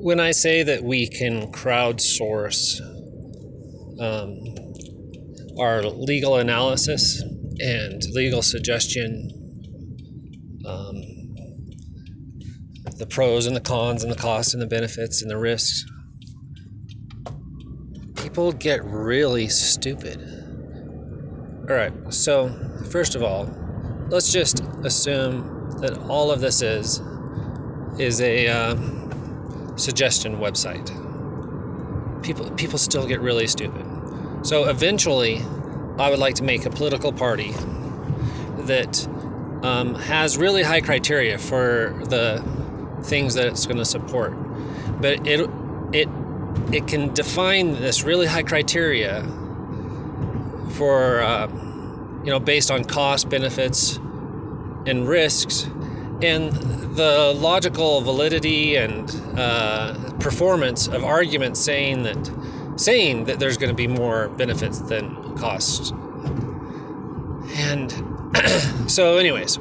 when I say that we can crowdsource um, our legal analysis and legal suggestion, um, the pros and the cons and the costs and the benefits and the risks, people get really stupid. All right, so first of all, let's just assume that all of this is is a uh, suggestion website. People people still get really stupid. So eventually, I would like to make a political party that um, has really high criteria for the things that it's going to support, but it it it can define this really high criteria for uh, you know based on cost, benefits, and risks, and the logical validity and uh, performance of arguments saying that saying that there's going to be more benefits than costs. And so, anyways,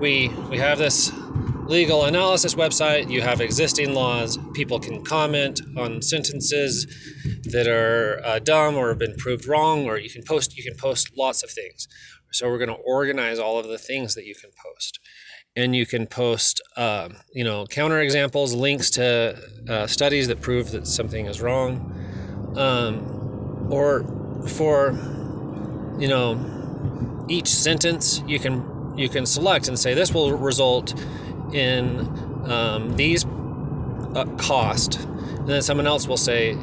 we we have this legal analysis website. You have existing laws. People can comment on sentences that are uh, dumb or have been proved wrong, or you can post. You can post lots of things. So we're going to organize all of the things that you can post, and you can post, uh, you know, counterexamples, links to uh, studies that prove that something is wrong. Um, or for you know each sentence you can you can select and say this will result in um, these uh, cost. And then someone else will say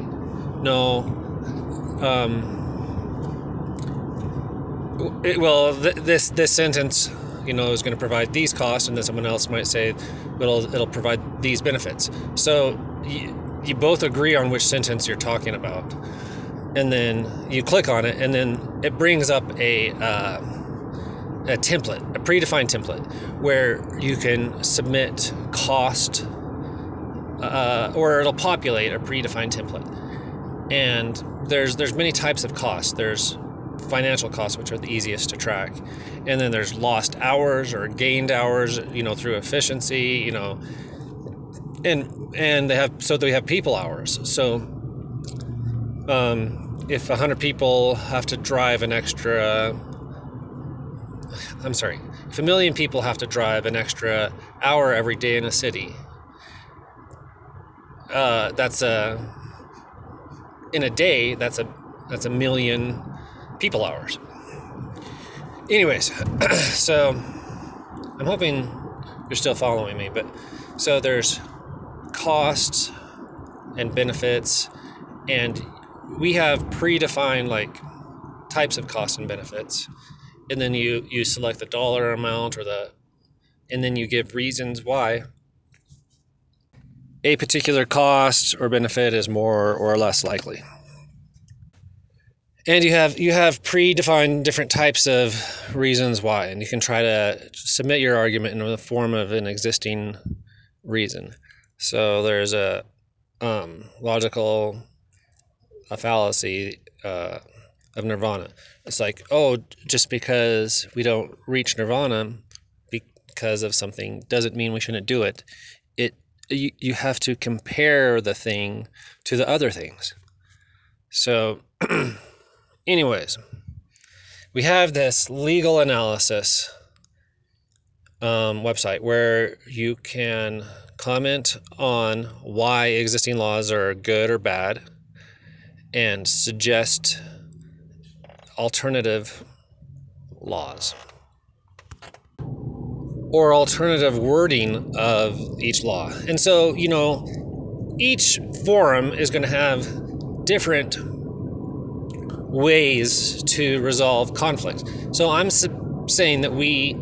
no um, well th- this this sentence you know is going to provide these costs and then someone else might say it'll it'll provide these benefits. So you, you both agree on which sentence you're talking about. And then you click on it and then it brings up a uh, a template a predefined template where you can submit cost uh, or it'll populate a predefined template. And there's there's many types of costs there's financial costs which are the easiest to track. And then there's lost hours or gained hours you know through efficiency you know. And and they have so they have people hours. So um, if 100 people have to drive an extra i'm sorry if a million people have to drive an extra hour every day in a city uh, that's a in a day that's a that's a million people hours. Anyways so i'm hoping you're still following me but so there's costs and benefits and we have predefined like types of costs and benefits and then you you select the dollar amount or the and then you give reasons why a particular cost or benefit is more or less likely and you have you have predefined different types of reasons why and you can try to submit your argument in the form of an existing reason. So there's a um, logical a fallacy uh, of nirvana. It's like oh just because we don't reach nirvana because of something doesn't mean we shouldn't do it. It you, you have to compare the thing to the other things. So anyways we have this legal analysis um, website where you can comment on why existing laws are good or bad and suggest alternative laws or alternative wording of each law. And so, you know, each forum is going to have different ways to resolve conflict. So I'm su- saying that we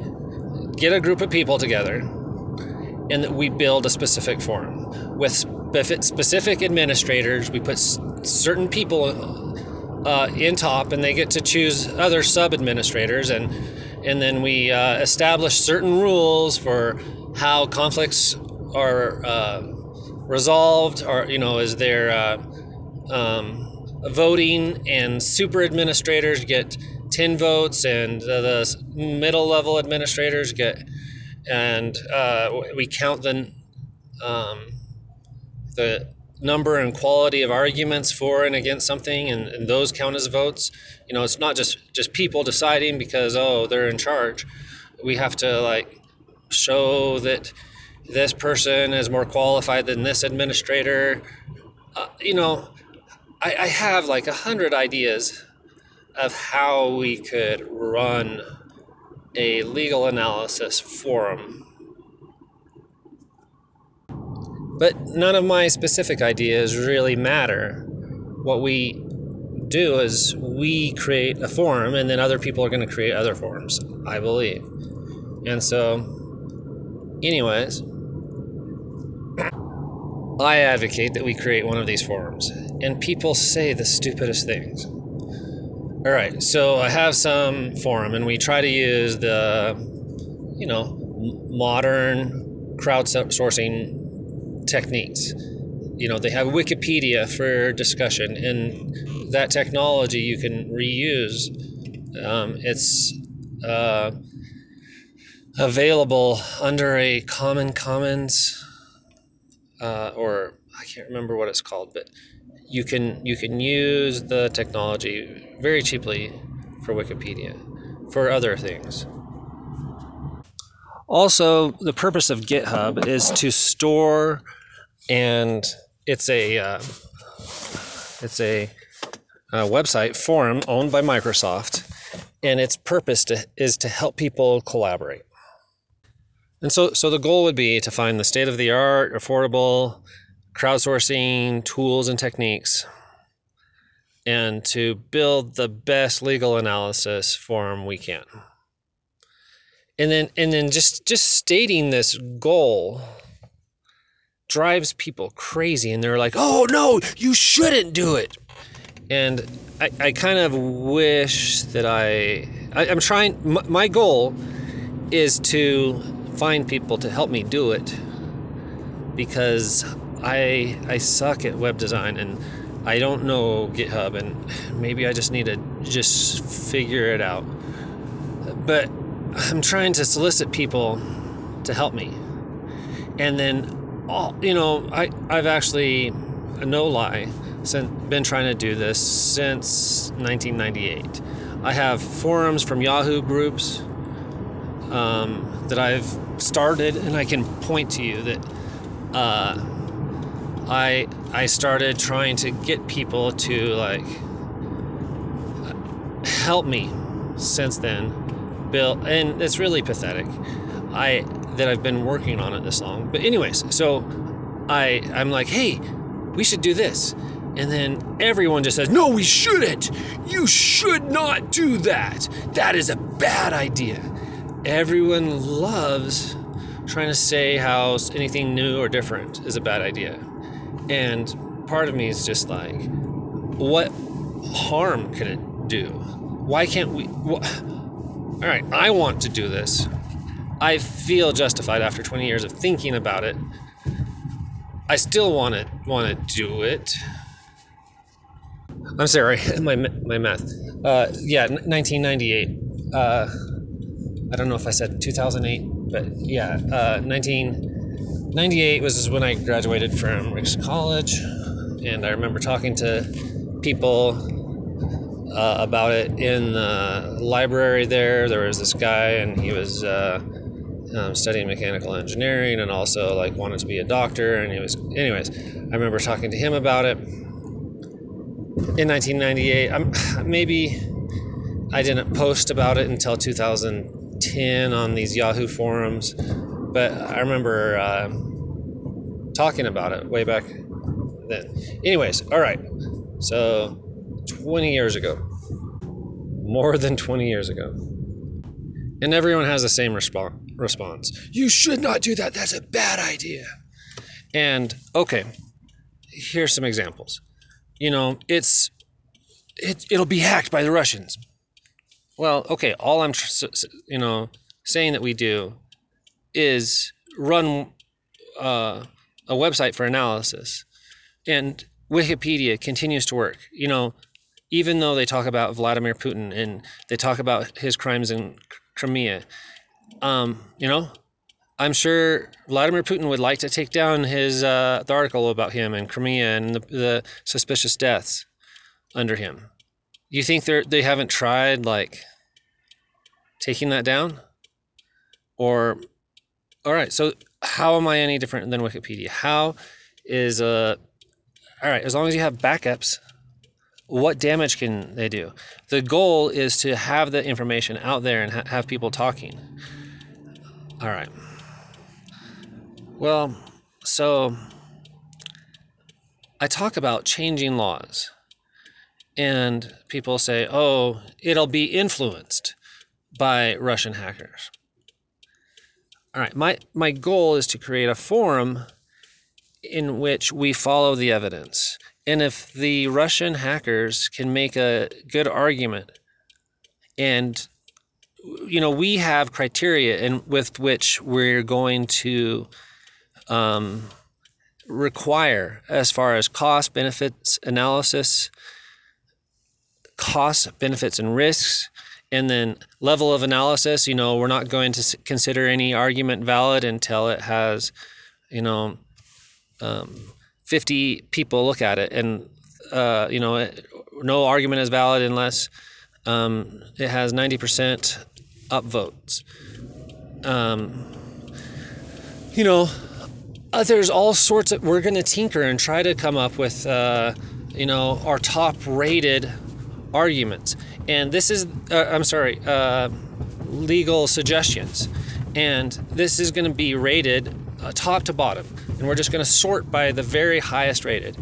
get a group of people together and that we build a specific forum with specific administrators. We put certain people uh, in top and they get to choose other sub administrators and and then we uh, establish certain rules for how conflicts are uh, resolved or you know is there uh, um, voting and super administrators get 10 votes and the, middle level administrators get and uh, we count the um, the number and quality of arguments for and against something, and, and those count as votes. You know, it's not just just people deciding because oh they're in charge. We have to like show that this person is more qualified than this administrator. Uh, you know, I, I have like a hundred ideas of how we could run a legal analysis forum. But none of my specific ideas really matter. What we do is we create a forum and then other people are going to create other forums, I believe. And so, anyways, I advocate that we create one of these forums. And people say the stupidest things. All right, so I have some forum and we try to use the, you know, modern crowdsourcing techniques. You know, they have Wikipedia for discussion, and that technology you can reuse. Um, it's uh, available under a Common Commons, uh, or I can't remember what it's called, but you can you can use the technology very cheaply for Wikipedia for other things. Also, the purpose of GitHub is to store, and it's a uh, it's a, a website forum owned by Microsoft, and its purpose to, is to help people collaborate. And so, so the goal would be to find the state of the art, affordable crowdsourcing tools and techniques, and to build the best legal analysis forum we can. And then, and then just just stating this goal drives people crazy, and they're like, "Oh no, you shouldn't do it." And I, I kind of wish that I, I am trying. My goal is to find people to help me do it because I I suck at web design and I don't know GitHub and maybe I just need to just figure it out. But I'm trying to solicit people to help me. And then all you know, I I've actually no lie been trying to do this since 1998. I have forums from Yahoo groups um, that I've started, and I can point to you that uh, I I started trying to get people to like help me since then, Bill, and it's really pathetic. I that I've been working on it this long. But anyways, so I I'm like, hey, we should do this. And then everyone just says, No, we shouldn't. You should not do that. That is a bad idea. Everyone loves trying to say how anything new or different is a bad idea. And part of me is just like, what harm could it do? Why can't we? Wh- All right, I want to do this. I feel justified after 20 years of thinking about it. I still want to want to do it. I'm sorry, my my math. Uh, yeah, 1998. Uh, I don't know if I said 2008, but yeah, uh, 1998 was when I graduated from Ricks College, and I remember talking to people uh, about it in the library there. There was this guy, and he was uh, um, studying mechanical engineering, and also like wanted to be a doctor. And he was, anyways, I remember talking to him about it in 1998. I'm, maybe I didn't post about it until 2010 on these Yahoo forums, but I remember uh, talking about it way back then. Anyways, all right. So 20 years ago, more than 20 years ago. And everyone has the same resp- response. You should not do that. That's a bad idea. And okay, here's some examples. You know, it's it, it'll be hacked by the Russians. Well, okay, all I'm you know saying that we do is run uh, a website for analysis, and Wikipedia continues to work. You know, even though they talk about Vladimir Putin and they talk about his crimes in Crimea, um, you know, I'm sure Vladimir Putin would like to take down his uh, the article about him and Crimea and the, the suspicious deaths under him. You think they they haven't tried like taking that down? Or all right, so how am I any different than Wikipedia? How is uh all right, as long as you have backups, what damage can they do? The goal is to have the information out there and ha- have people talking. All right. Well, so I talk about changing laws, and people say, oh, it'll be influenced by Russian hackers. All right, my, my goal is to create a forum in which we follow the evidence. And if the Russian hackers can make a good argument and you know we have criteria in with which we're going to um, require as far as cost benefits analysis cost benefits and risks and then level of analysis you know we're not going to consider any argument valid until it has you know um, 50 people look at it. And uh, you know no argument is valid unless um, it has 90% upvotes. Um, you know uh, there's all sorts of we're going to tinker and try to come up with uh, you know our top rated arguments and this is uh, i'm sorry uh, legal suggestions. And this is going to be rated uh, top to bottom. And we're just going to sort by the very highest rated.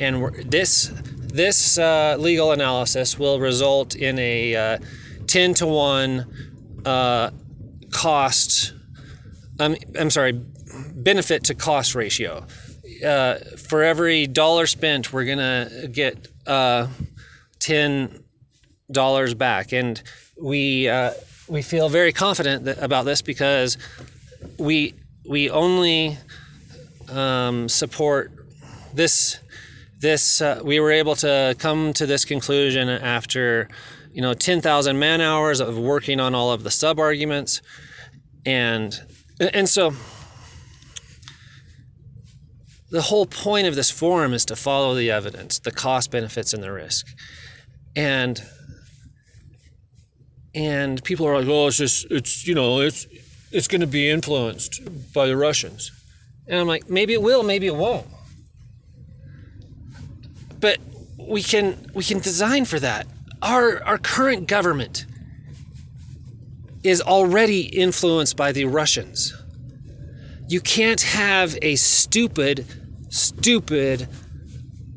And this this uh, legal analysis will result in a 10 to 1 cost um, i'm sorry benefit to cost ratio. Uh, for every dollar spent, we're gonna get uh, ten dollars back, and we uh, we feel very confident that, about this because we we only um, support this this uh, we were able to come to this conclusion after you know 10,000 man hours of working on all of the sub arguments and and so the whole point of this forum is to follow the evidence, the cost, benefits, and the risk. And and people are like, oh, it's just it's you know it's it's going to be influenced by the Russians, and I'm like, maybe it will, maybe it won't. But we can we can design for that. Our our current government is already influenced by the Russians. You can't have a stupid, stupid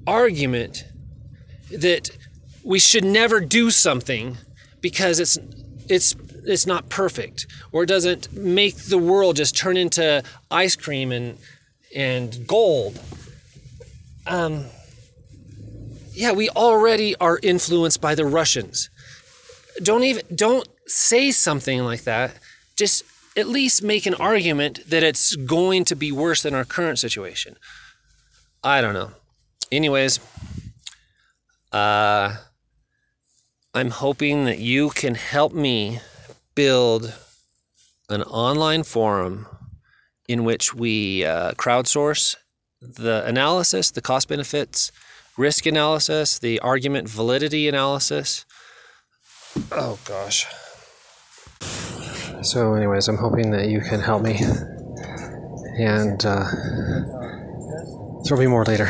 argument that we should never do something because it's it's it's not perfect or it doesn't make the world just turn into ice cream and and gold. Um, yeah, we already are influenced by the Russians. Don't even don't say something like that. Just at least make an argument that it's going to be worse than our current situation. I don't know. Anyways, uh, I'm hoping that you can help me build an online forum in which we uh, crowdsource the analysis, the cost benefits, risk analysis, the argument validity analysis. Oh gosh. So, anyways, I'm hoping that you can help me. And uh, there'll be more later.